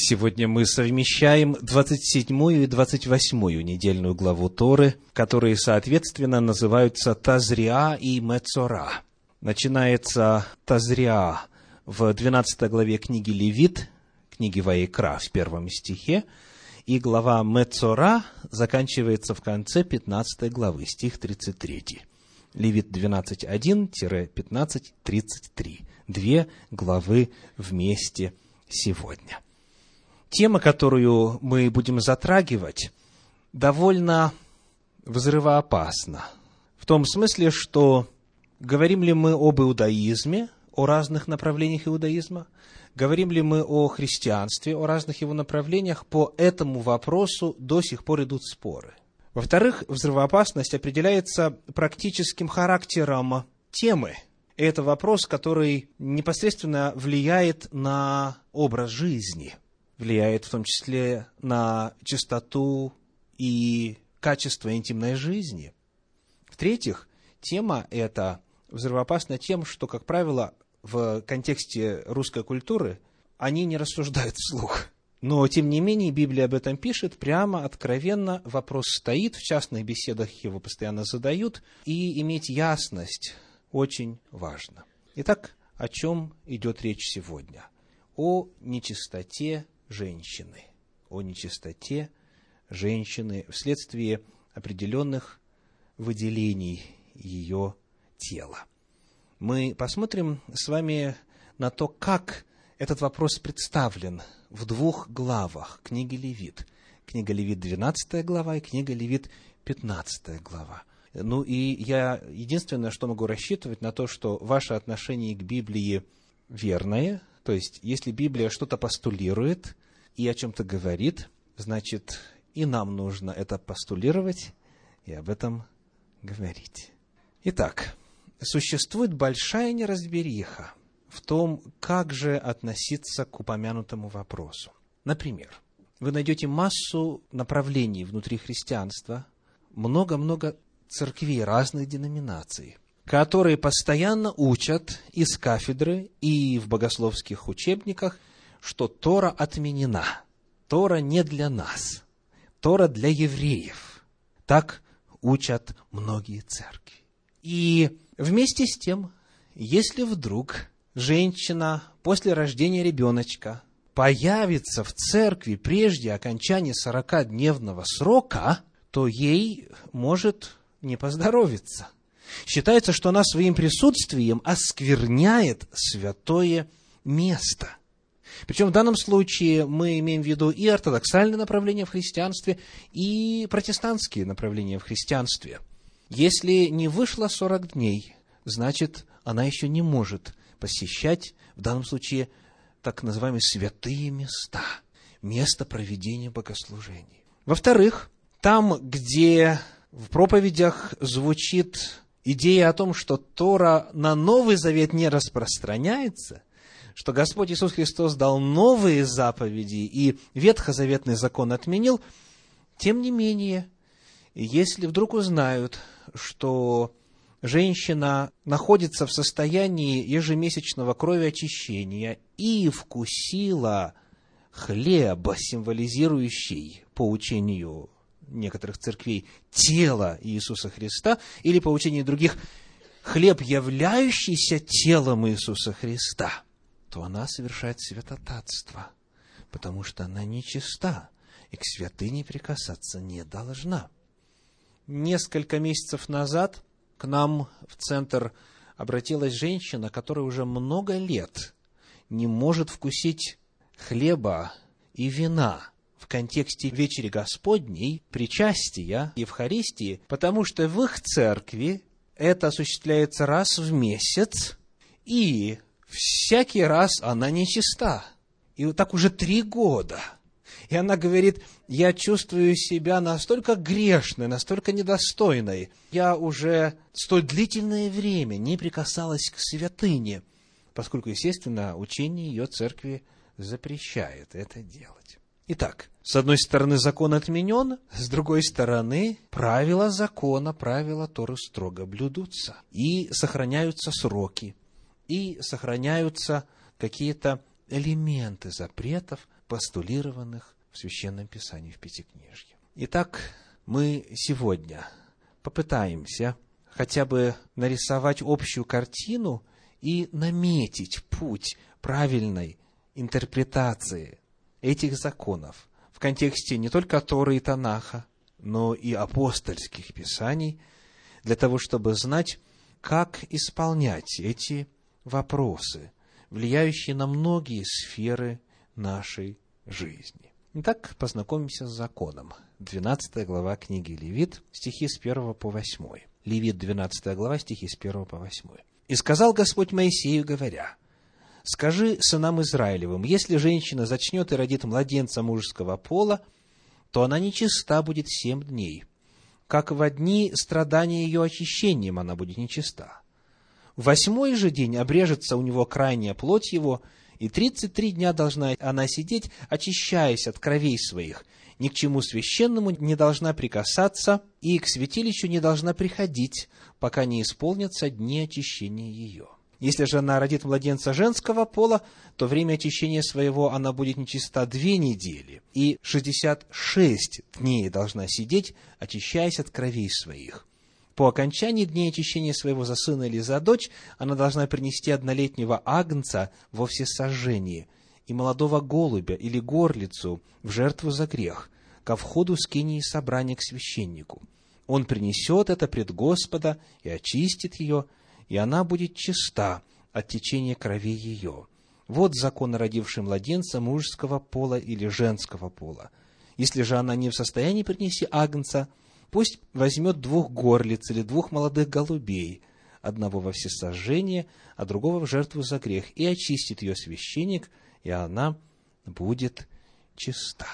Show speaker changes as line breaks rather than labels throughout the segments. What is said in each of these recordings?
Сегодня мы совмещаем 27 и 28 недельную главу Торы, которые, соответственно, называются Тазриа и Мецора. Начинается Тазриа в 12 главе книги Левит, книги Ваикра в первом стихе, и глава Мецора заканчивается в конце 15 главы, стих 33. Левит 12.1-15.33. Две главы вместе сегодня. Тема, которую мы будем затрагивать, довольно взрывоопасна. В том смысле, что говорим ли мы об иудаизме, о разных направлениях иудаизма, говорим ли мы о христианстве, о разных его направлениях, по этому вопросу до сих пор идут споры. Во-вторых, взрывоопасность определяется практическим характером темы. Это вопрос, который непосредственно влияет на образ жизни – влияет в том числе на чистоту и качество интимной жизни. В-третьих, тема эта взрывоопасна тем, что, как правило, в контексте русской культуры они не рассуждают вслух. Но, тем не менее, Библия об этом пишет прямо, откровенно. Вопрос стоит, в частных беседах его постоянно задают. И иметь ясность очень важно. Итак, о чем идет речь сегодня? О нечистоте женщины, о нечистоте женщины вследствие определенных выделений ее тела. Мы посмотрим с вами на то, как этот вопрос представлен в двух главах книги Левит. Книга Левит 12 глава и книга Левит 15 глава. Ну и я единственное, что могу рассчитывать на то, что ваше отношение к Библии верное, то есть, если Библия что-то постулирует и о чем-то говорит, значит, и нам нужно это постулировать и об этом говорить. Итак, существует большая неразбериха в том, как же относиться к упомянутому вопросу. Например, вы найдете массу направлений внутри христианства, много-много церквей разных деноминаций – которые постоянно учат из кафедры и в богословских учебниках, что Тора отменена. Тора не для нас. Тора для евреев. Так учат многие церкви. И вместе с тем, если вдруг женщина после рождения ребеночка появится в церкви прежде окончания сорокадневного срока, то ей может не поздоровиться – Считается, что она своим присутствием оскверняет святое место. Причем в данном случае мы имеем в виду и ортодоксальное направление в христианстве, и протестантские направления в христианстве. Если не вышло 40 дней, значит, она еще не может посещать, в данном случае, так называемые святые места, место проведения богослужений. Во-вторых, там, где в проповедях звучит идея о том, что Тора на Новый Завет не распространяется, что Господь Иисус Христос дал новые заповеди и ветхозаветный закон отменил, тем не менее, если вдруг узнают, что женщина находится в состоянии ежемесячного кровеочищения и вкусила хлеб, символизирующий по учению некоторых церквей тело Иисуса Христа, или по учению других хлеб, являющийся телом Иисуса Христа, то она совершает святотатство, потому что она нечиста и к святыне прикасаться не должна. Несколько месяцев назад к нам в центр обратилась женщина, которая уже много лет не может вкусить хлеба и вина, в контексте вечери Господней, причастия, Евхаристии, потому что в их церкви это осуществляется раз в месяц, и всякий раз она нечиста. И вот так уже три года. И она говорит, я чувствую себя настолько грешной, настолько недостойной. Я уже столь длительное время не прикасалась к святыне, поскольку, естественно, учение ее церкви запрещает это делать. Итак, с одной стороны закон отменен, с другой стороны правила закона, правила Торы строго блюдутся. И сохраняются сроки, и сохраняются какие-то элементы запретов, постулированных в Священном Писании в Пятикнижье. Итак, мы сегодня попытаемся хотя бы нарисовать общую картину и наметить путь правильной интерпретации этих законов в контексте не только Торы и Танаха, но и апостольских писаний, для того, чтобы знать, как исполнять эти вопросы, влияющие на многие сферы нашей жизни. Итак, познакомимся с законом. 12 глава книги Левит, стихи с 1 по 8. Левит, 12 глава, стихи с 1 по 8. «И сказал Господь Моисею, говоря, «Скажи сынам Израилевым, если женщина зачнет и родит младенца мужеского пола, то она нечиста будет семь дней. Как в дни страдания ее очищением она будет нечиста. В восьмой же день обрежется у него крайняя плоть его, и тридцать три дня должна она сидеть, очищаясь от кровей своих. Ни к чему священному не должна прикасаться, и к святилищу не должна приходить, пока не исполнятся дни очищения ее. Если же она родит младенца женского пола, то время очищения своего она будет нечиста две недели, и шестьдесят шесть дней должна сидеть, очищаясь от кровей своих. По окончании дней очищения своего за сына или за дочь она должна принести однолетнего агнца во всесожжение и молодого голубя или горлицу в жертву за грех, ко входу скинии собрания к священнику. Он принесет это пред Господа и очистит ее, и она будет чиста от течения крови ее. Вот закон о младенца мужского пола или женского пола. Если же она не в состоянии принести агнца, Пусть возьмет двух горлиц или двух молодых голубей, одного во всесожжение, а другого в жертву за грех, и очистит ее священник, и она будет чиста.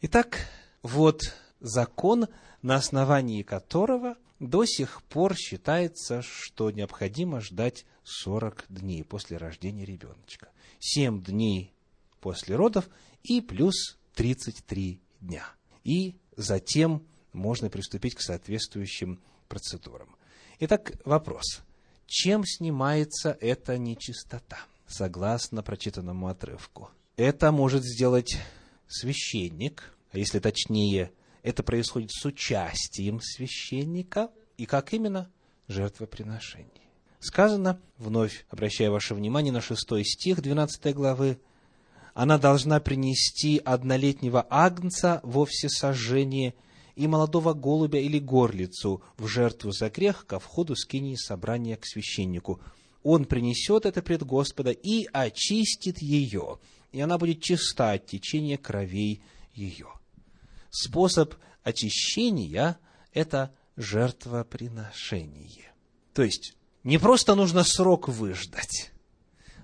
Итак, вот закон, на основании которого до сих пор считается, что необходимо ждать 40 дней после рождения ребеночка. 7 дней после родов и плюс 33 дня. И затем можно приступить к соответствующим процедурам. Итак, вопрос. Чем снимается эта нечистота, согласно прочитанному отрывку? Это может сделать священник, а если точнее, это происходит с участием священника, и как именно? Жертвоприношение. Сказано, вновь обращая ваше внимание на шестой стих 12 главы, она должна принести однолетнего агнца во всесожжение – и молодого голубя или горлицу в жертву за грех ко входу скинии собрания к священнику. Он принесет это пред Господа и очистит ее, и она будет чиста от течения кровей ее. Способ очищения – это жертвоприношение. То есть, не просто нужно срок выждать,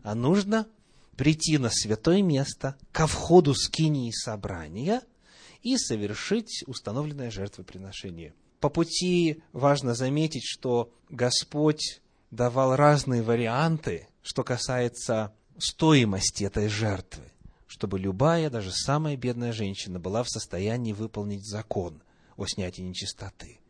а нужно прийти на святое место, ко входу скинии собрания – и совершить установленное жертвоприношение. По пути важно заметить, что Господь давал разные варианты, что касается стоимости этой жертвы, чтобы любая, даже самая бедная женщина была в состоянии выполнить закон о снятии нечистоты.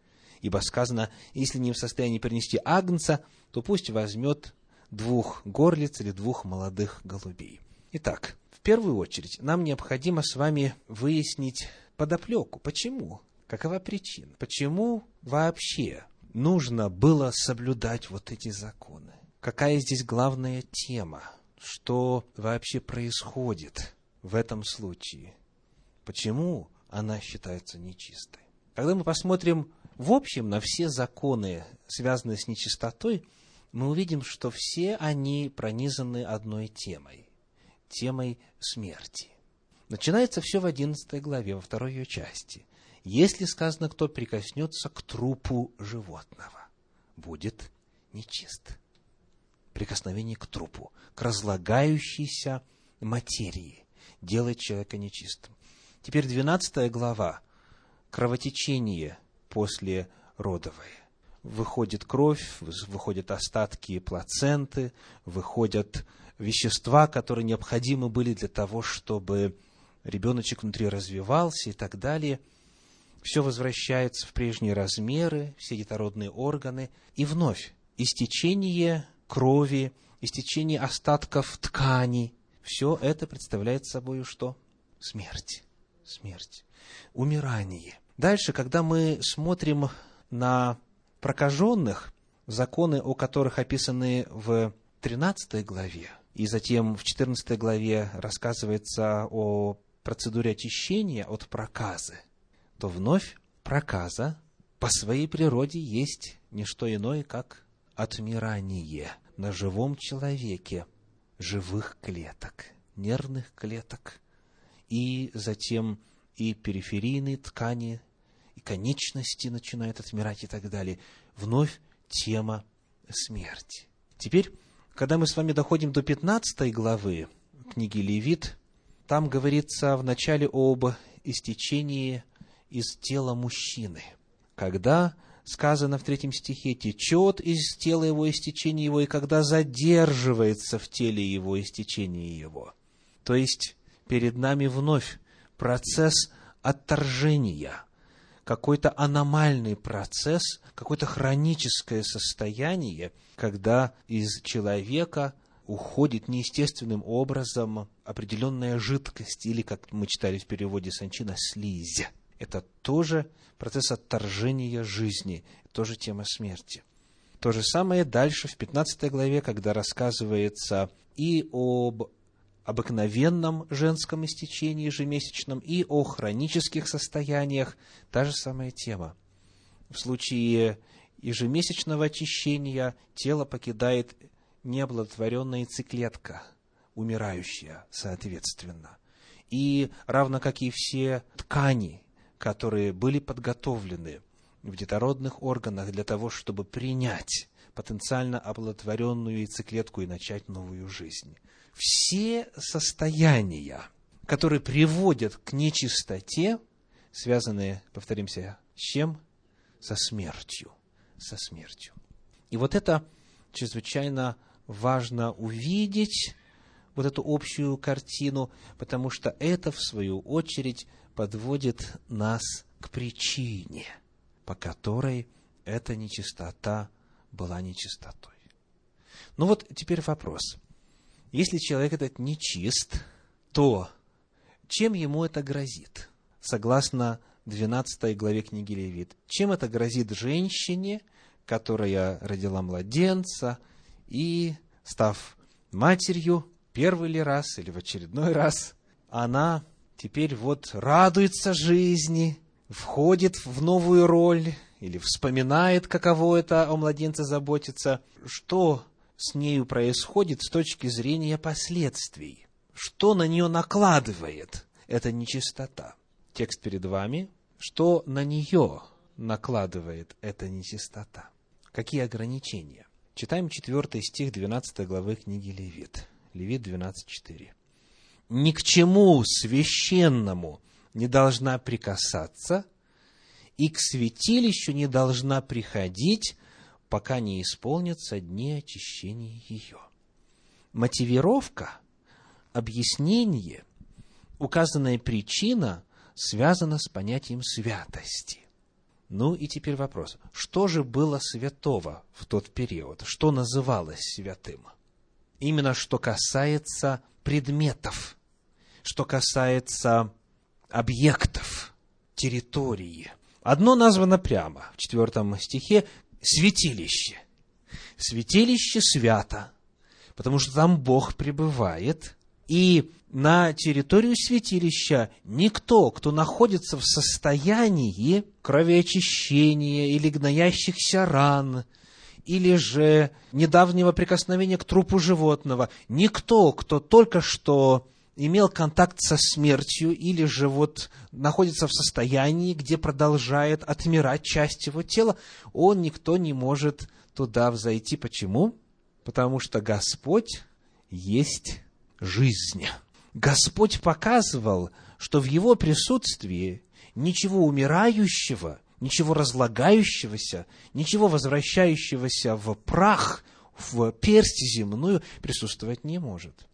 Ибо сказано, если не в состоянии принести агнца, то пусть возьмет двух горлиц или двух молодых голубей. Итак, в первую очередь нам необходимо с вами выяснить подоплеку. Почему? Какова причина? Почему вообще нужно было соблюдать вот эти законы? Какая здесь главная тема? Что вообще происходит в этом случае? Почему она считается нечистой? Когда мы посмотрим в общем на все законы, связанные с нечистотой, мы увидим, что все они пронизаны одной темой, темой смерти. Начинается все в одиннадцатой главе, во второй ее части. Если сказано, кто прикоснется к трупу животного, будет нечист. Прикосновение к трупу, к разлагающейся материи, делает человека нечистым. Теперь двенадцатая глава. Кровотечение после родовое. Выходит кровь, выходят остатки плаценты, выходят вещества, которые необходимы были для того, чтобы ребеночек внутри развивался и так далее. Все возвращается в прежние размеры, все детородные органы. И вновь истечение крови, истечение остатков ткани. Все это представляет собой что? Смерть. Смерть. Умирание. Дальше, когда мы смотрим на прокаженных, законы о которых описаны в 13 главе, и затем в 14 главе рассказывается о процедуре очищения от проказы, то вновь проказа по своей природе есть не что иное, как отмирание на живом человеке живых клеток, нервных клеток, и затем и периферийные ткани, и конечности начинают отмирать и так далее. Вновь тема смерти. Теперь, когда мы с вами доходим до 15 главы книги Левит, там говорится в начале об истечении из тела мужчины. Когда сказано в третьем стихе, течет из тела его истечение его, и когда задерживается в теле его истечение его. То есть, перед нами вновь процесс отторжения, какой-то аномальный процесс, какое-то хроническое состояние, когда из человека уходит неестественным образом определенная жидкость, или, как мы читали в переводе Санчина, слизь. Это тоже процесс отторжения жизни, тоже тема смерти. То же самое дальше в 15 главе, когда рассказывается и об обыкновенном женском истечении ежемесячном, и о хронических состояниях, та же самая тема. В случае ежемесячного очищения тело покидает неоплодотворенная яйцеклетка, умирающая, соответственно. И равно как и все ткани, которые были подготовлены в детородных органах для того, чтобы принять потенциально оплодотворенную яйцеклетку и начать новую жизнь. Все состояния, которые приводят к нечистоте, связанные, повторимся, с чем? Со смертью. Со смертью. И вот это чрезвычайно важно увидеть, вот эту общую картину, потому что это, в свою очередь, подводит нас к причине, по которой эта нечистота была нечистотой. Ну вот теперь вопрос. Если человек этот нечист, то чем ему это грозит? Согласно 12 главе книги Левит. Чем это грозит женщине, которая родила младенца и, став матерью, первый ли раз или в очередной раз, она теперь вот радуется жизни, входит в новую роль или вспоминает, каково это о младенце заботиться, что с нею происходит с точки зрения последствий, что на нее накладывает эта нечистота. Текст перед вами, что на нее накладывает эта нечистота. Какие ограничения? Читаем 4 стих 12 главы книги Левит. Левит 12.4 ни к чему священному не должна прикасаться, и к святилищу не должна приходить, пока не исполнятся дни очищения ее. Мотивировка, объяснение, указанная причина связана с понятием святости. Ну и теперь вопрос. Что же было святого в тот период? Что называлось святым? Именно что касается предметов – что касается объектов, территории. Одно названо прямо в четвертом стихе – святилище. Святилище свято, потому что там Бог пребывает, и на территорию святилища никто, кто находится в состоянии кровеочищения или гноящихся ран, или же недавнего прикосновения к трупу животного, никто, кто только что имел контакт со смертью или же вот находится в состоянии, где продолжает отмирать часть его тела, он никто не может туда взойти. Почему? Потому что Господь есть жизнь. Господь показывал, что в его присутствии ничего умирающего, ничего разлагающегося, ничего возвращающегося в прах, в персть земную присутствовать не может.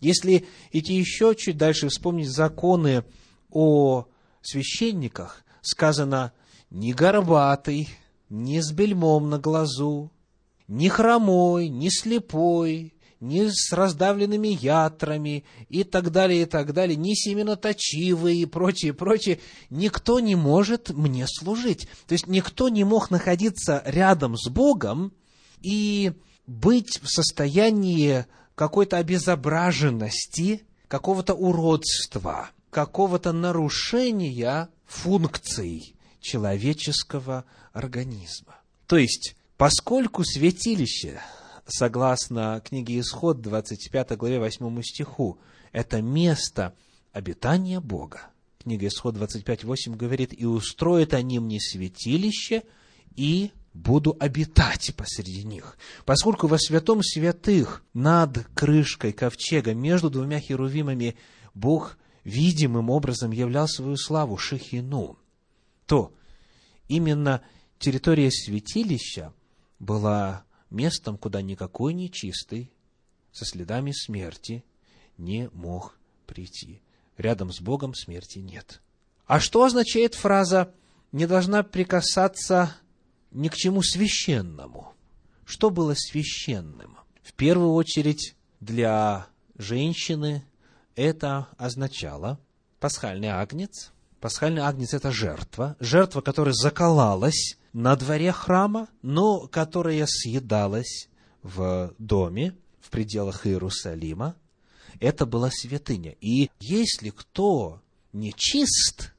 Если идти еще чуть дальше, вспомнить законы о священниках, сказано «ни горбатый, ни с бельмом на глазу, ни хромой, ни слепой, ни с раздавленными ятрами и так далее, и так далее, ни семеноточивые и прочее, прочее, никто не может мне служить. То есть никто не мог находиться рядом с Богом и быть в состоянии какой-то обезображенности, какого-то уродства, какого-то нарушения функций человеческого организма. То есть, поскольку святилище, согласно книге Исход, 25 главе 8 стиху, это место обитания Бога, книга Исход 25.8 говорит, «И устроят они мне святилище, и буду обитать посреди них. Поскольку во святом святых над крышкой ковчега между двумя херувимами Бог видимым образом являл свою славу Шехину, то именно территория святилища была местом, куда никакой нечистый со следами смерти не мог прийти. Рядом с Богом смерти нет. А что означает фраза «не должна прикасаться ни к чему священному. Что было священным? В первую очередь для женщины это означало пасхальный агнец. Пасхальный агнец – это жертва, жертва, которая заколалась на дворе храма, но которая съедалась в доме, в пределах Иерусалима. Это была святыня. И если кто не чист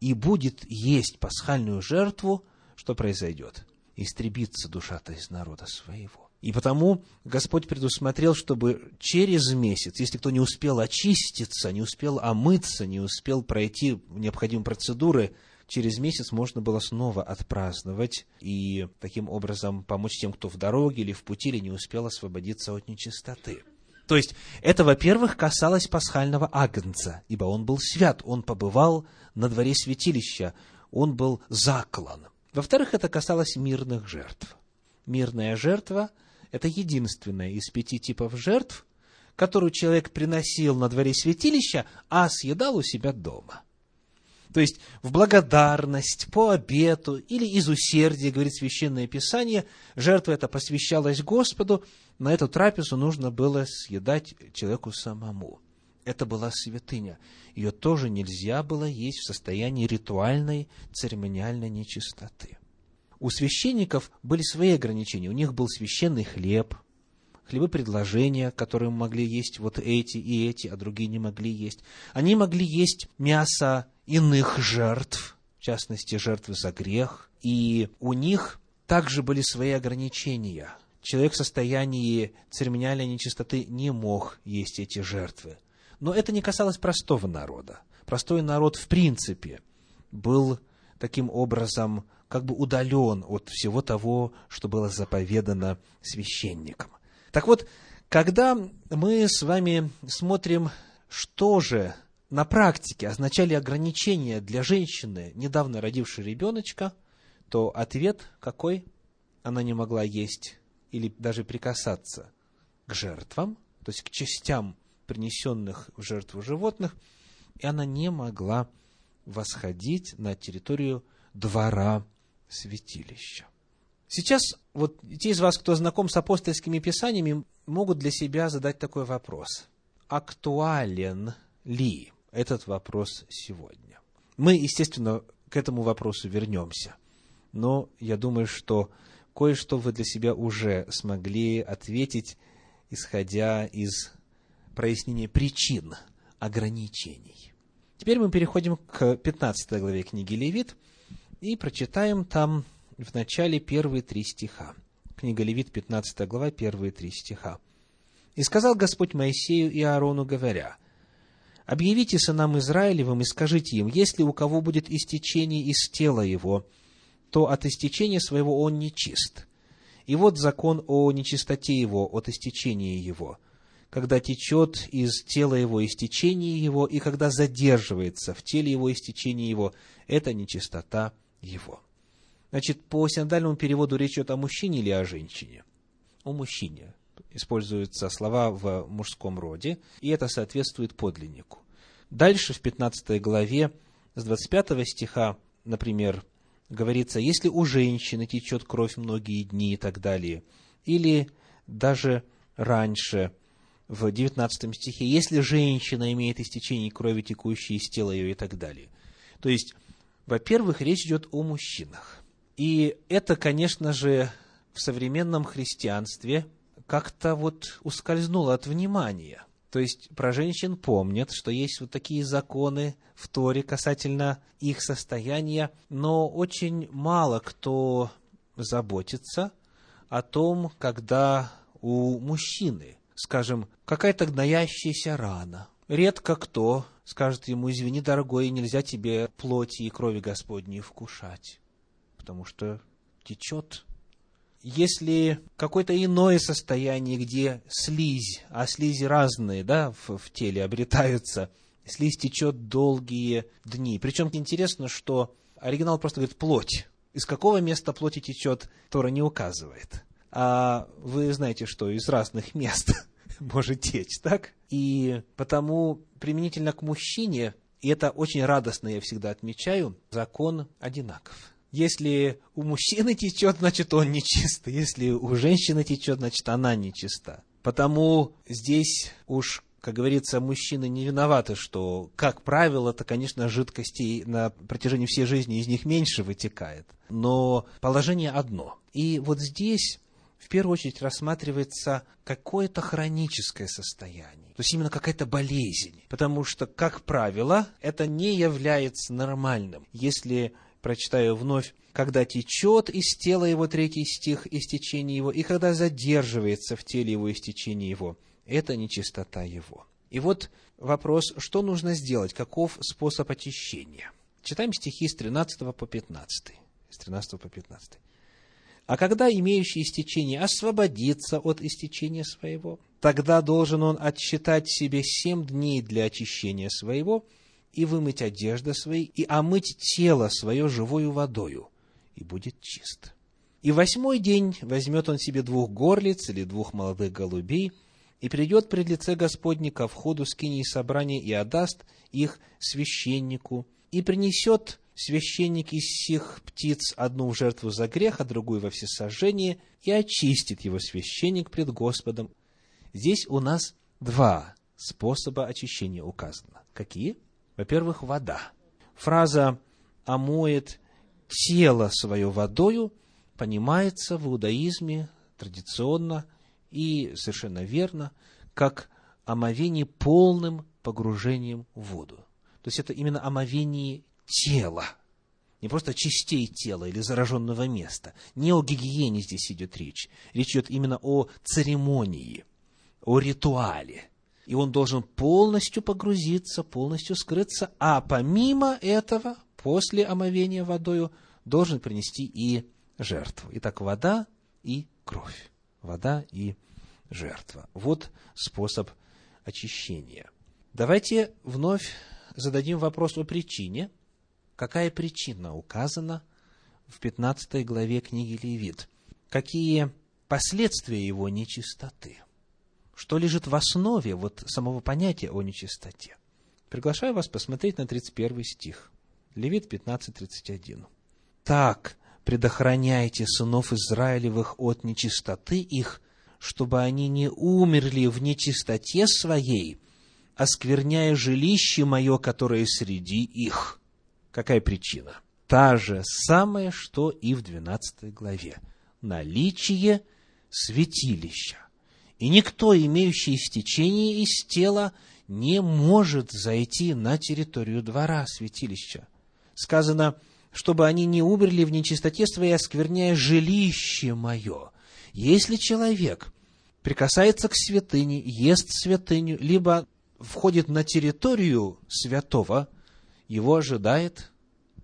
и будет есть пасхальную жертву, что произойдет? Истребится душа-то из народа своего. И потому Господь предусмотрел, чтобы через месяц, если кто не успел очиститься, не успел омыться, не успел пройти необходимые процедуры, через месяц можно было снова отпраздновать и таким образом помочь тем, кто в дороге или в пути, или не успел освободиться от нечистоты. То есть, это, во-первых, касалось пасхального агнца, ибо он был свят, он побывал на дворе святилища, он был заклан. Во-вторых, это касалось мирных жертв. Мирная жертва – это единственная из пяти типов жертв, которую человек приносил на дворе святилища, а съедал у себя дома. То есть, в благодарность, по обету или из усердия, говорит Священное Писание, жертва эта посвящалась Господу, на эту трапезу нужно было съедать человеку самому. Это была святыня ее тоже нельзя было есть в состоянии ритуальной церемониальной нечистоты. У священников были свои ограничения. У них был священный хлеб, хлебы предложения, которые могли есть вот эти и эти, а другие не могли есть. Они могли есть мясо иных жертв, в частности, жертвы за грех. И у них также были свои ограничения. Человек в состоянии церемониальной нечистоты не мог есть эти жертвы. Но это не касалось простого народа. Простой народ, в принципе, был таким образом как бы удален от всего того, что было заповедано священникам. Так вот, когда мы с вами смотрим, что же на практике означали ограничения для женщины, недавно родившей ребеночка, то ответ какой? Она не могла есть или даже прикасаться к жертвам, то есть к частям принесенных в жертву животных, и она не могла восходить на территорию двора святилища. Сейчас вот те из вас, кто знаком с апостольскими писаниями, могут для себя задать такой вопрос. Актуален ли этот вопрос сегодня? Мы, естественно, к этому вопросу вернемся. Но я думаю, что кое-что вы для себя уже смогли ответить, исходя из прояснение причин ограничений. Теперь мы переходим к 15 главе книги Левит и прочитаем там в начале первые три стиха. Книга Левит, 15 глава, первые три стиха. «И сказал Господь Моисею и Аарону, говоря, «Объявите сынам Израилевым и скажите им, если у кого будет истечение из тела его, то от истечения своего он нечист. И вот закон о нечистоте его от истечения его – когда течет из тела его истечение его, и когда задерживается в теле его истечение его, это нечистота его. Значит, по синодальному переводу речь идет о мужчине или о женщине? О мужчине. Используются слова в мужском роде, и это соответствует подлиннику. Дальше, в 15 главе, с 25 стиха, например, говорится, если у женщины течет кровь многие дни и так далее, или даже раньше, в 19 стихе, если женщина имеет истечение крови, текущей из тела ее и так далее. То есть, во-первых, речь идет о мужчинах. И это, конечно же, в современном христианстве как-то вот ускользнуло от внимания. То есть про женщин помнят, что есть вот такие законы в Торе касательно их состояния, но очень мало кто заботится о том, когда у мужчины, скажем, какая-то гноящаяся рана. Редко кто скажет ему, извини, дорогой, нельзя тебе плоти и крови Господней вкушать, потому что течет если какое-то иное состояние, где слизь, а слизи разные, да, в, в теле обретаются, слизь течет долгие дни. Причем интересно, что оригинал просто говорит плоть. Из какого места плоти течет, Тора не указывает. А вы знаете, что из разных мест может течь, так? И потому применительно к мужчине, и это очень радостно я всегда отмечаю, закон одинаков. Если у мужчины течет, значит он нечист. Если у женщины течет, значит она нечиста. Потому здесь уж, как говорится, мужчины не виноваты, что, как правило, это, конечно, жидкостей на протяжении всей жизни из них меньше вытекает. Но положение одно. И вот здесь в первую очередь рассматривается какое-то хроническое состояние, то есть именно какая-то болезнь, потому что, как правило, это не является нормальным. Если прочитаю вновь, когда течет из тела его, третий стих, истечение его, и когда задерживается в теле его истечение его. Это нечистота его. И вот вопрос, что нужно сделать, каков способ очищения. Читаем стихи с 13 по 15. С 13 по 15. А когда имеющий истечение освободится от истечения своего, тогда должен он отсчитать себе семь дней для очищения своего – и вымыть одежды свои, и омыть тело свое живою водою, и будет чист. И восьмой день возьмет он себе двух горлиц или двух молодых голубей, и придет пред лице Господне ко входу скинии собрания и отдаст их священнику, и принесет священник из сих птиц одну в жертву за грех, а другую во всесожжение, и очистит его священник пред Господом. Здесь у нас два способа очищения указано. Какие? Во-первых, вода. Фраза «омоет тело свое водою» понимается в иудаизме традиционно и совершенно верно, как омовение полным погружением в воду. То есть это именно омовение тела, не просто частей тела или зараженного места. Не о гигиене здесь идет речь. Речь идет именно о церемонии, о ритуале и он должен полностью погрузиться, полностью скрыться, а помимо этого, после омовения водою, должен принести и жертву. Итак, вода и кровь. Вода и жертва. Вот способ очищения. Давайте вновь зададим вопрос о причине. Какая причина указана в 15 главе книги Левит? Какие последствия его нечистоты? Что лежит в основе вот самого понятия о нечистоте. Приглашаю вас посмотреть на 31 стих. Левит 15.31. «Так предохраняйте сынов Израилевых от нечистоты их, чтобы они не умерли в нечистоте своей, оскверняя жилище мое, которое среди их». Какая причина? Та же самая, что и в 12 главе. Наличие святилища. И никто, имеющий истечение из тела, не может зайти на территорию двора святилища. Сказано, чтобы они не умерли в нечистоте своей, оскверняя жилище мое. Если человек прикасается к святыне, ест святыню, либо входит на территорию святого, его ожидает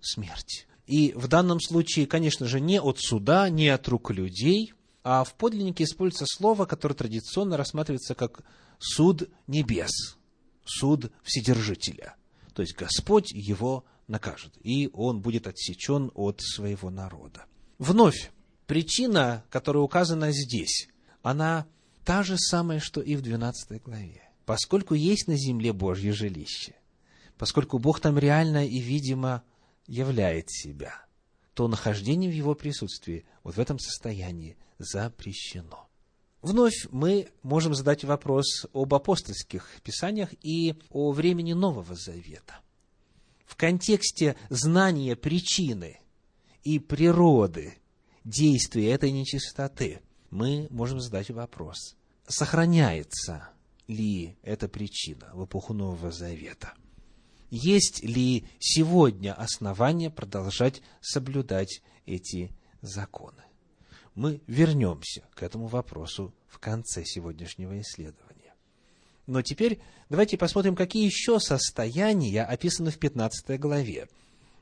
смерть. И в данном случае, конечно же, не от суда, не от рук людей – а в подлиннике используется слово, которое традиционно рассматривается как суд небес, суд Вседержителя. То есть Господь его накажет, и он будет отсечен от своего народа. Вновь, причина, которая указана здесь, она та же самая, что и в 12 главе. Поскольку есть на земле Божье жилище, поскольку Бог там реально и видимо являет себя, то нахождение в Его присутствии вот в этом состоянии запрещено. Вновь мы можем задать вопрос об апостольских писаниях и о времени Нового Завета. В контексте знания причины и природы действия этой нечистоты мы можем задать вопрос, сохраняется ли эта причина в эпоху Нового Завета? Есть ли сегодня основания продолжать соблюдать эти законы? Мы вернемся к этому вопросу в конце сегодняшнего исследования. Но теперь давайте посмотрим, какие еще состояния описаны в 15 главе.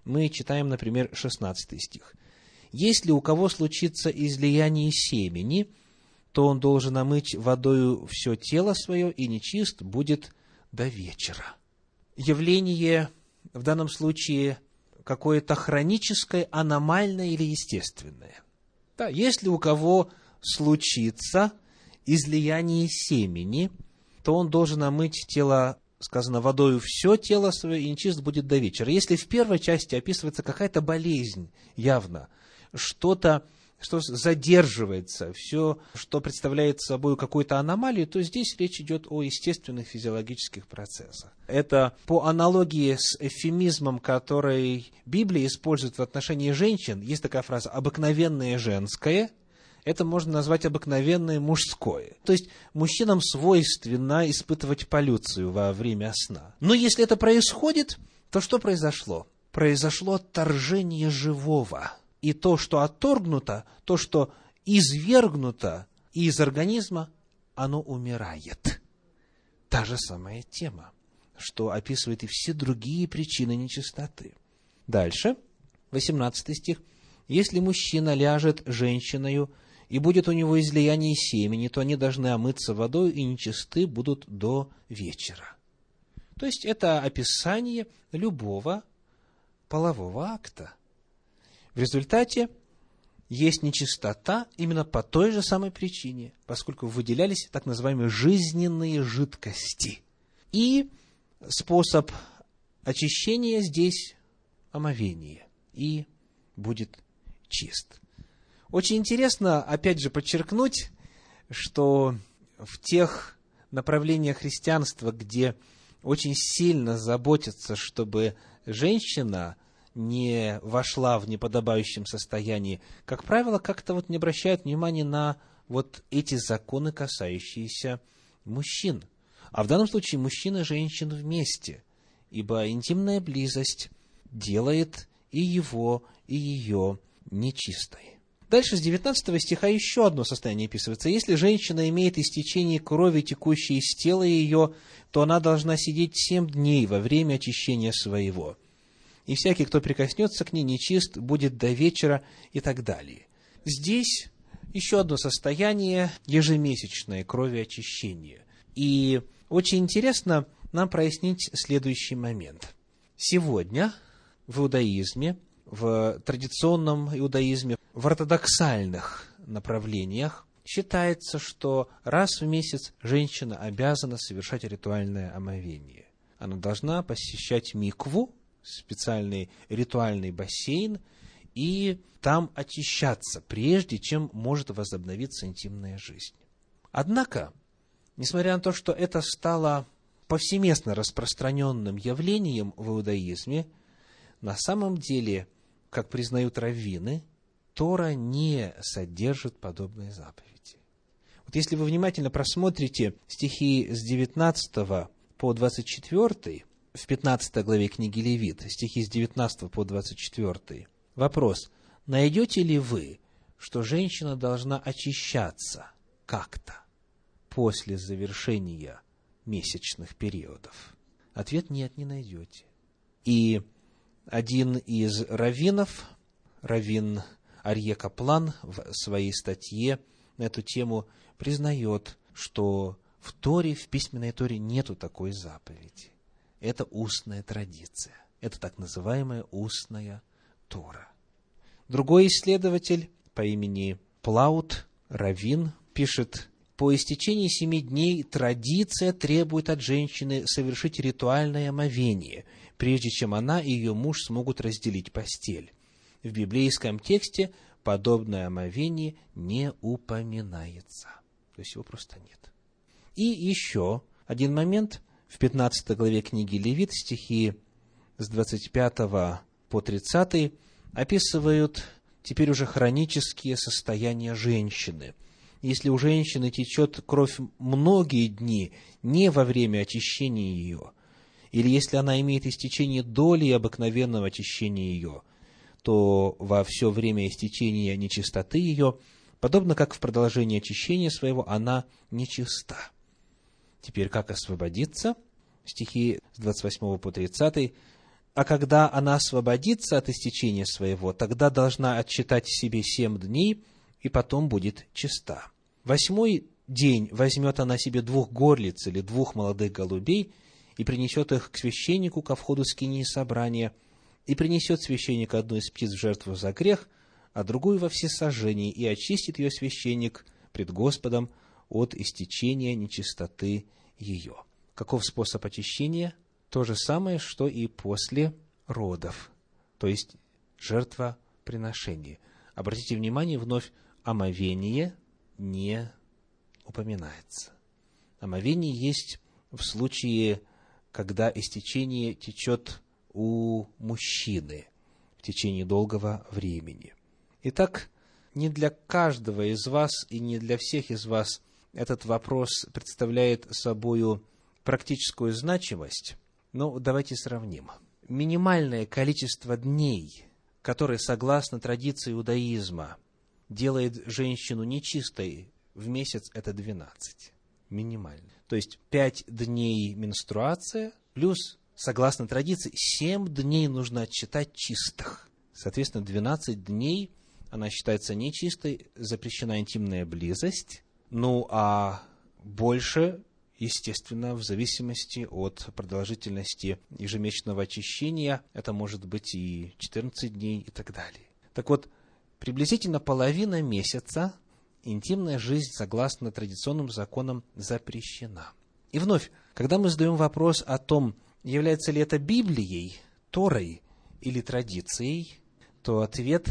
Мы читаем, например, 16 стих. «Если у кого случится излияние семени, то он должен омыть водою все тело свое, и нечист будет до вечера». Явление в данном случае какое-то хроническое, аномальное или естественное. Да, если у кого случится излияние семени, то он должен омыть тело, сказано, водою все тело свое, и нечист будет до вечера. Если в первой части описывается какая-то болезнь, явно, что-то что задерживается, все, что представляет собой какую-то аномалию, то здесь речь идет о естественных физиологических процессах. Это по аналогии с эфемизмом, который Библия использует в отношении женщин, есть такая фраза «обыкновенное женское», это можно назвать обыкновенное мужское. То есть мужчинам свойственно испытывать полюцию во время сна. Но если это происходит, то что произошло? Произошло отторжение живого – и то, что отторгнуто, то, что извергнуто из организма, оно умирает. Та же самая тема, что описывает и все другие причины нечистоты. Дальше, 18 стих. «Если мужчина ляжет женщиною, и будет у него излияние семени, то они должны омыться водой, и нечисты будут до вечера». То есть, это описание любого полового акта. В результате есть нечистота именно по той же самой причине, поскольку выделялись так называемые жизненные жидкости. И способ очищения здесь омовение, и будет чист. Очень интересно, опять же, подчеркнуть, что в тех направлениях христианства, где очень сильно заботятся, чтобы женщина – не вошла в неподобающем состоянии, как правило, как-то вот не обращают внимания на вот эти законы, касающиеся мужчин. А в данном случае мужчина и женщина вместе, ибо интимная близость делает и его, и ее нечистой. Дальше с 19 стиха еще одно состояние описывается. Если женщина имеет истечение крови, текущей из тела ее, то она должна сидеть семь дней во время очищения своего и всякий, кто прикоснется к ней, нечист, будет до вечера и так далее. Здесь еще одно состояние ежемесячное крови очищения. И очень интересно нам прояснить следующий момент. Сегодня в иудаизме, в традиционном иудаизме, в ортодоксальных направлениях считается, что раз в месяц женщина обязана совершать ритуальное омовение. Она должна посещать микву, специальный ритуальный бассейн и там очищаться, прежде чем может возобновиться интимная жизнь. Однако, несмотря на то, что это стало повсеместно распространенным явлением в иудаизме, на самом деле, как признают раввины, Тора не содержит подобные заповеди. Вот если вы внимательно просмотрите стихи с 19 по 24, в 15 главе книги Левит, стихи с 19 по 24. Вопрос. Найдете ли вы, что женщина должна очищаться как-то после завершения месячных периодов? Ответ нет, не найдете. И один из раввинов, раввин Арье Каплан, в своей статье на эту тему признает, что в Торе, в письменной Торе нету такой заповеди это устная традиция. Это так называемая устная Тора. Другой исследователь по имени Плаут Равин пишет, по истечении семи дней традиция требует от женщины совершить ритуальное омовение, прежде чем она и ее муж смогут разделить постель. В библейском тексте подобное омовение не упоминается. То есть его просто нет. И еще один момент в 15 главе книги Левит, стихи с 25 по 30 описывают теперь уже хронические состояния женщины. Если у женщины течет кровь многие дни, не во время очищения ее, или если она имеет истечение доли обыкновенного очищения ее, то во все время истечения нечистоты ее, подобно как в продолжении очищения своего, она нечиста. Теперь как освободиться? Стихи с 28 по 30. А когда она освободится от истечения своего, тогда должна отчитать себе семь дней, и потом будет чиста. Восьмой день возьмет она себе двух горлиц или двух молодых голубей и принесет их к священнику ко входу скинии собрания, и принесет священник одну из птиц в жертву за грех, а другую во всесожжении, и очистит ее священник пред Господом от истечения нечистоты ее. Каков способ очищения? То же самое, что и после родов, то есть жертвоприношение. Обратите внимание, вновь омовение не упоминается. Омовение есть в случае, когда истечение течет у мужчины в течение долгого времени. Итак, не для каждого из вас и не для всех из вас этот вопрос представляет собой практическую значимость, но давайте сравним. Минимальное количество дней, которые, согласно традиции иудаизма, делает женщину нечистой в месяц, это 12. Минимально. То есть 5 дней менструация, плюс, согласно традиции, 7 дней нужно отчитать чистых. Соответственно, 12 дней она считается нечистой, запрещена интимная близость, ну, а больше, естественно, в зависимости от продолжительности ежемесячного очищения, это может быть и 14 дней и так далее. Так вот, приблизительно половина месяца интимная жизнь, согласно традиционным законам, запрещена. И вновь, когда мы задаем вопрос о том, является ли это Библией, Торой или традицией, то ответ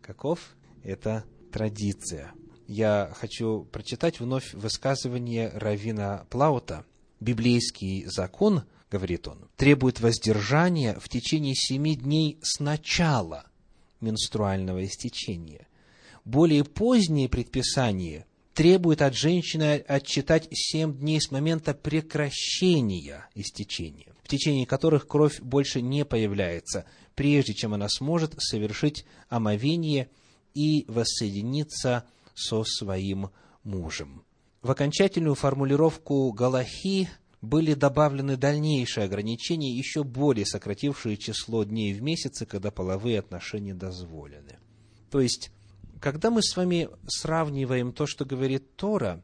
каков? Это традиция я хочу прочитать вновь высказывание Равина Плаута. Библейский закон, говорит он, требует воздержания в течение семи дней с начала менструального истечения. Более позднее предписание требует от женщины отчитать семь дней с момента прекращения истечения, в течение которых кровь больше не появляется, прежде чем она сможет совершить омовение и воссоединиться со своим мужем. В окончательную формулировку Галахи были добавлены дальнейшие ограничения, еще более сократившие число дней в месяце, когда половые отношения дозволены. То есть, когда мы с вами сравниваем то, что говорит Тора,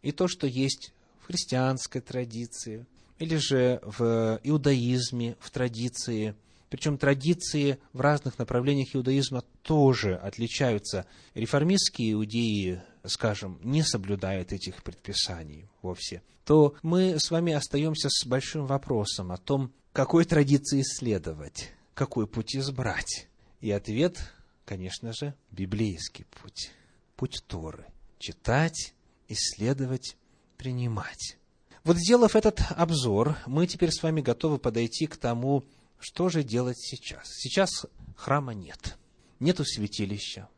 и то, что есть в христианской традиции, или же в иудаизме, в традиции – причем традиции в разных направлениях иудаизма тоже отличаются. Реформистские иудеи, скажем, не соблюдают этих предписаний вовсе. То мы с вами остаемся с большим вопросом о том, какой традиции следовать, какой путь избрать. И ответ, конечно же, библейский путь, путь Торы. Читать, исследовать, принимать. Вот сделав этот обзор, мы теперь с вами готовы подойти к тому, что же делать сейчас? Сейчас храма нет. Нету святилища.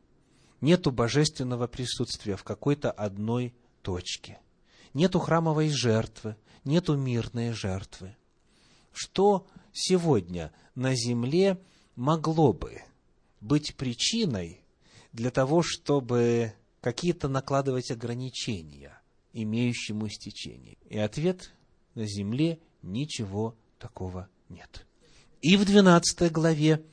Нету божественного присутствия в какой-то одной точке. Нету храмовой жертвы. Нету мирной жертвы. Что сегодня на земле могло бы быть причиной для того, чтобы какие-то накладывать ограничения имеющему стечение? И ответ – на земле ничего такого нет и в 12 главе,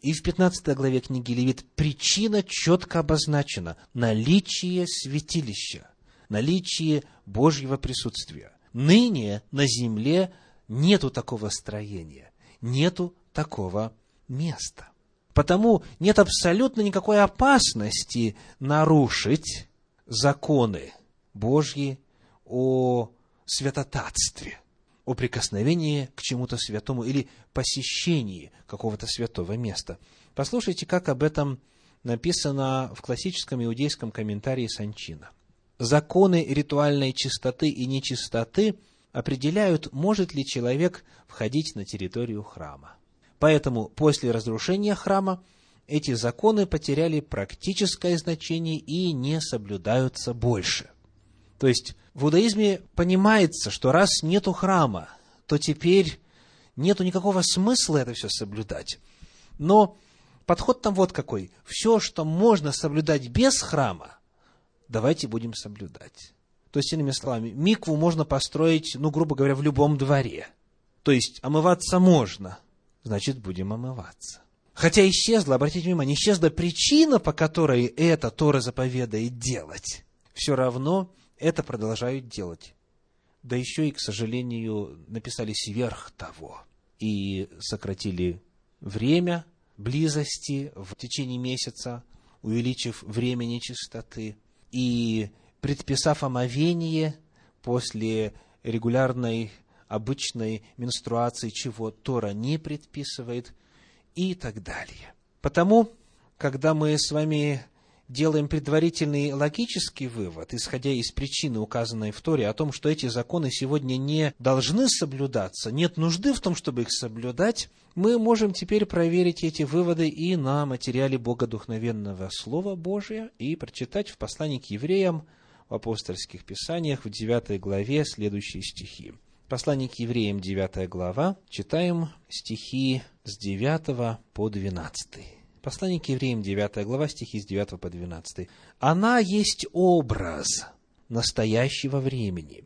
и в 15 главе книги Левит причина четко обозначена – наличие святилища, наличие Божьего присутствия. Ныне на земле нету такого строения, нету такого места. Потому нет абсолютно никакой опасности нарушить законы Божьи о святотатстве о прикосновении к чему-то святому или посещении какого-то святого места. Послушайте, как об этом написано в классическом иудейском комментарии Санчина. законы ритуальной чистоты и нечистоты определяют, может ли человек входить на территорию храма. Поэтому после разрушения храма эти законы потеряли практическое значение и не соблюдаются больше. То есть в иудаизме понимается, что раз нету храма, то теперь нету никакого смысла это все соблюдать. Но подход там вот какой. Все, что можно соблюдать без храма, давайте будем соблюдать. То есть, иными словами, микву можно построить, ну, грубо говоря, в любом дворе. То есть, омываться можно, значит, будем омываться. Хотя исчезла, обратите внимание, исчезла причина, по которой это Тора заповедает делать. Все равно это продолжают делать. Да еще и, к сожалению, написали сверх того. И сократили время близости в течение месяца, увеличив время нечистоты, и предписав омовение после регулярной обычной менструации, чего Тора не предписывает, и так далее. Потому, когда мы с вами делаем предварительный логический вывод, исходя из причины, указанной в Торе, о том, что эти законы сегодня не должны соблюдаться, нет нужды в том, чтобы их соблюдать, мы можем теперь проверить эти выводы и на материале Богодухновенного Слова Божия и прочитать в послании к евреям в апостольских писаниях в 9 главе следующие стихи. Послание к евреям, 9 глава, читаем стихи с 9 по 12. Послание к евреям, 9 глава, стихи с 9 по 12. «Она есть образ настоящего времени,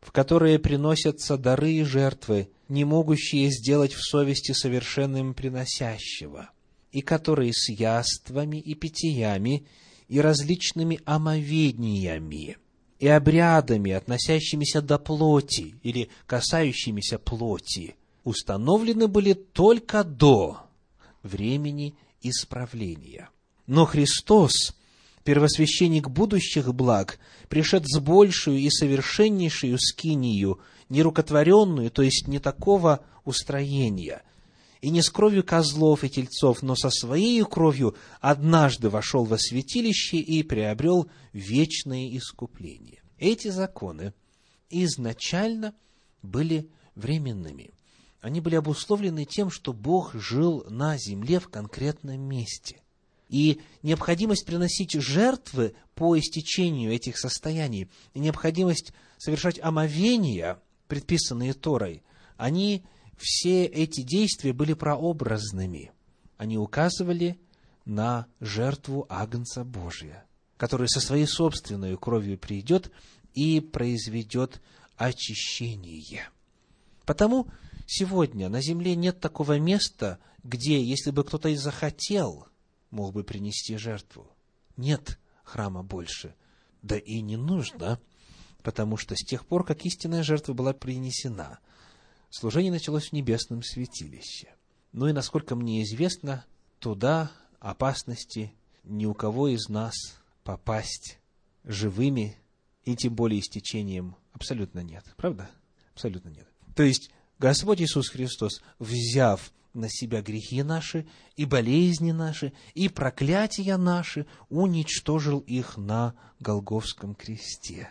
в которое приносятся дары и жертвы, не могущие сделать в совести совершенным приносящего, и которые с яствами и питьями и различными омовениями и обрядами, относящимися до плоти или касающимися плоти, установлены были только до времени исправления. Но Христос, первосвященник будущих благ, пришед с большую и совершеннейшую скинию, нерукотворенную, то есть не такого устроения, и не с кровью козлов и тельцов, но со своей кровью однажды вошел во святилище и приобрел вечное искупление. Эти законы изначально были временными. Они были обусловлены тем, что Бог жил на земле в конкретном месте. И необходимость приносить жертвы по истечению этих состояний, и необходимость совершать омовения, предписанные Торой, они, все эти действия были прообразными. Они указывали на жертву Агнца Божия, который со своей собственной кровью придет и произведет очищение. Потому сегодня на земле нет такого места, где, если бы кто-то и захотел, мог бы принести жертву. Нет храма больше. Да и не нужно, потому что с тех пор, как истинная жертва была принесена, служение началось в небесном святилище. Ну и, насколько мне известно, туда опасности ни у кого из нас попасть живыми и тем более истечением абсолютно нет. Правда? Абсолютно нет. То есть, Господь Иисус Христос, взяв на себя грехи наши, и болезни наши, и проклятия наши, уничтожил их на Голговском кресте.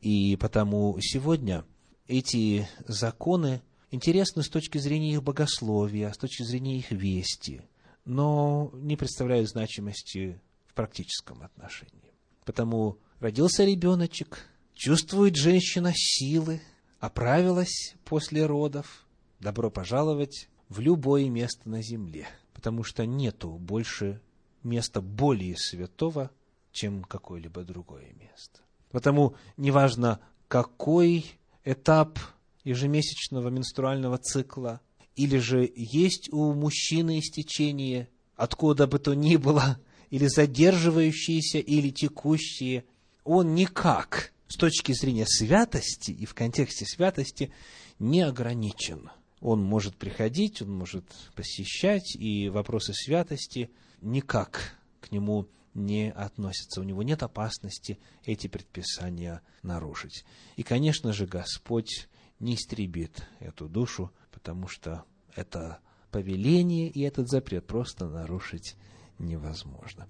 И потому сегодня эти законы интересны с точки зрения их богословия, с точки зрения их вести, но не представляют значимости в практическом отношении. Потому родился ребеночек, чувствует женщина силы, оправилась после родов, добро пожаловать в любое место на земле, потому что нету больше места более святого, чем какое-либо другое место. Потому неважно, какой этап ежемесячного менструального цикла, или же есть у мужчины истечение, откуда бы то ни было, или задерживающиеся, или текущие, он никак с точки зрения святости и в контексте святости не ограничен. Он может приходить, он может посещать, и вопросы святости никак к нему не относятся. У него нет опасности эти предписания нарушить. И, конечно же, Господь не истребит эту душу, потому что это повеление и этот запрет просто нарушить невозможно.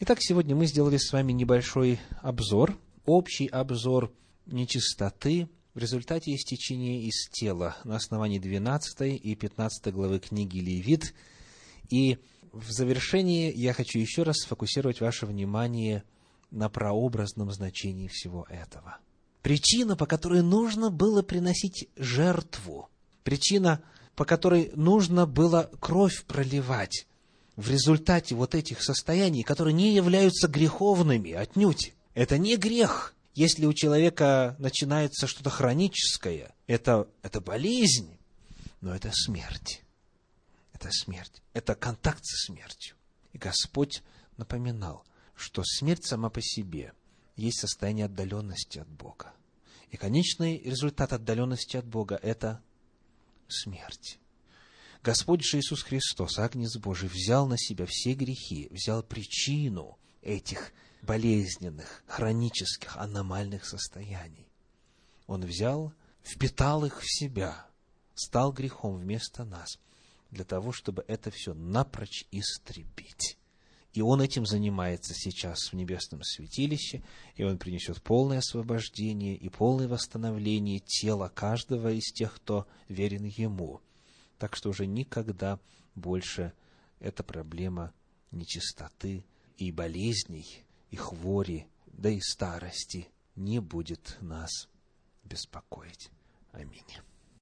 Итак, сегодня мы сделали с вами небольшой обзор общий обзор нечистоты в результате истечения из тела на основании 12 и 15 главы книги Левит. И в завершении я хочу еще раз сфокусировать ваше внимание на прообразном значении всего этого. Причина, по которой нужно было приносить жертву, причина, по которой нужно было кровь проливать в результате вот этих состояний, которые не являются греховными отнюдь. Это не грех, если у человека начинается что-то хроническое, это, это болезнь, но это смерть. Это смерть. Это контакт со смертью. И Господь напоминал, что смерть сама по себе есть состояние отдаленности от Бога. И конечный результат отдаленности от Бога – это смерть. Господь же Иисус Христос, Агнец Божий, взял на себя все грехи, взял причину этих болезненных, хронических, аномальных состояний. Он взял, впитал их в себя, стал грехом вместо нас, для того, чтобы это все напрочь истребить. И он этим занимается сейчас в небесном святилище, и он принесет полное освобождение и полное восстановление тела каждого из тех, кто верен ему. Так что уже никогда больше эта проблема нечистоты и болезней и хвори, да и старости не будет нас беспокоить. Аминь.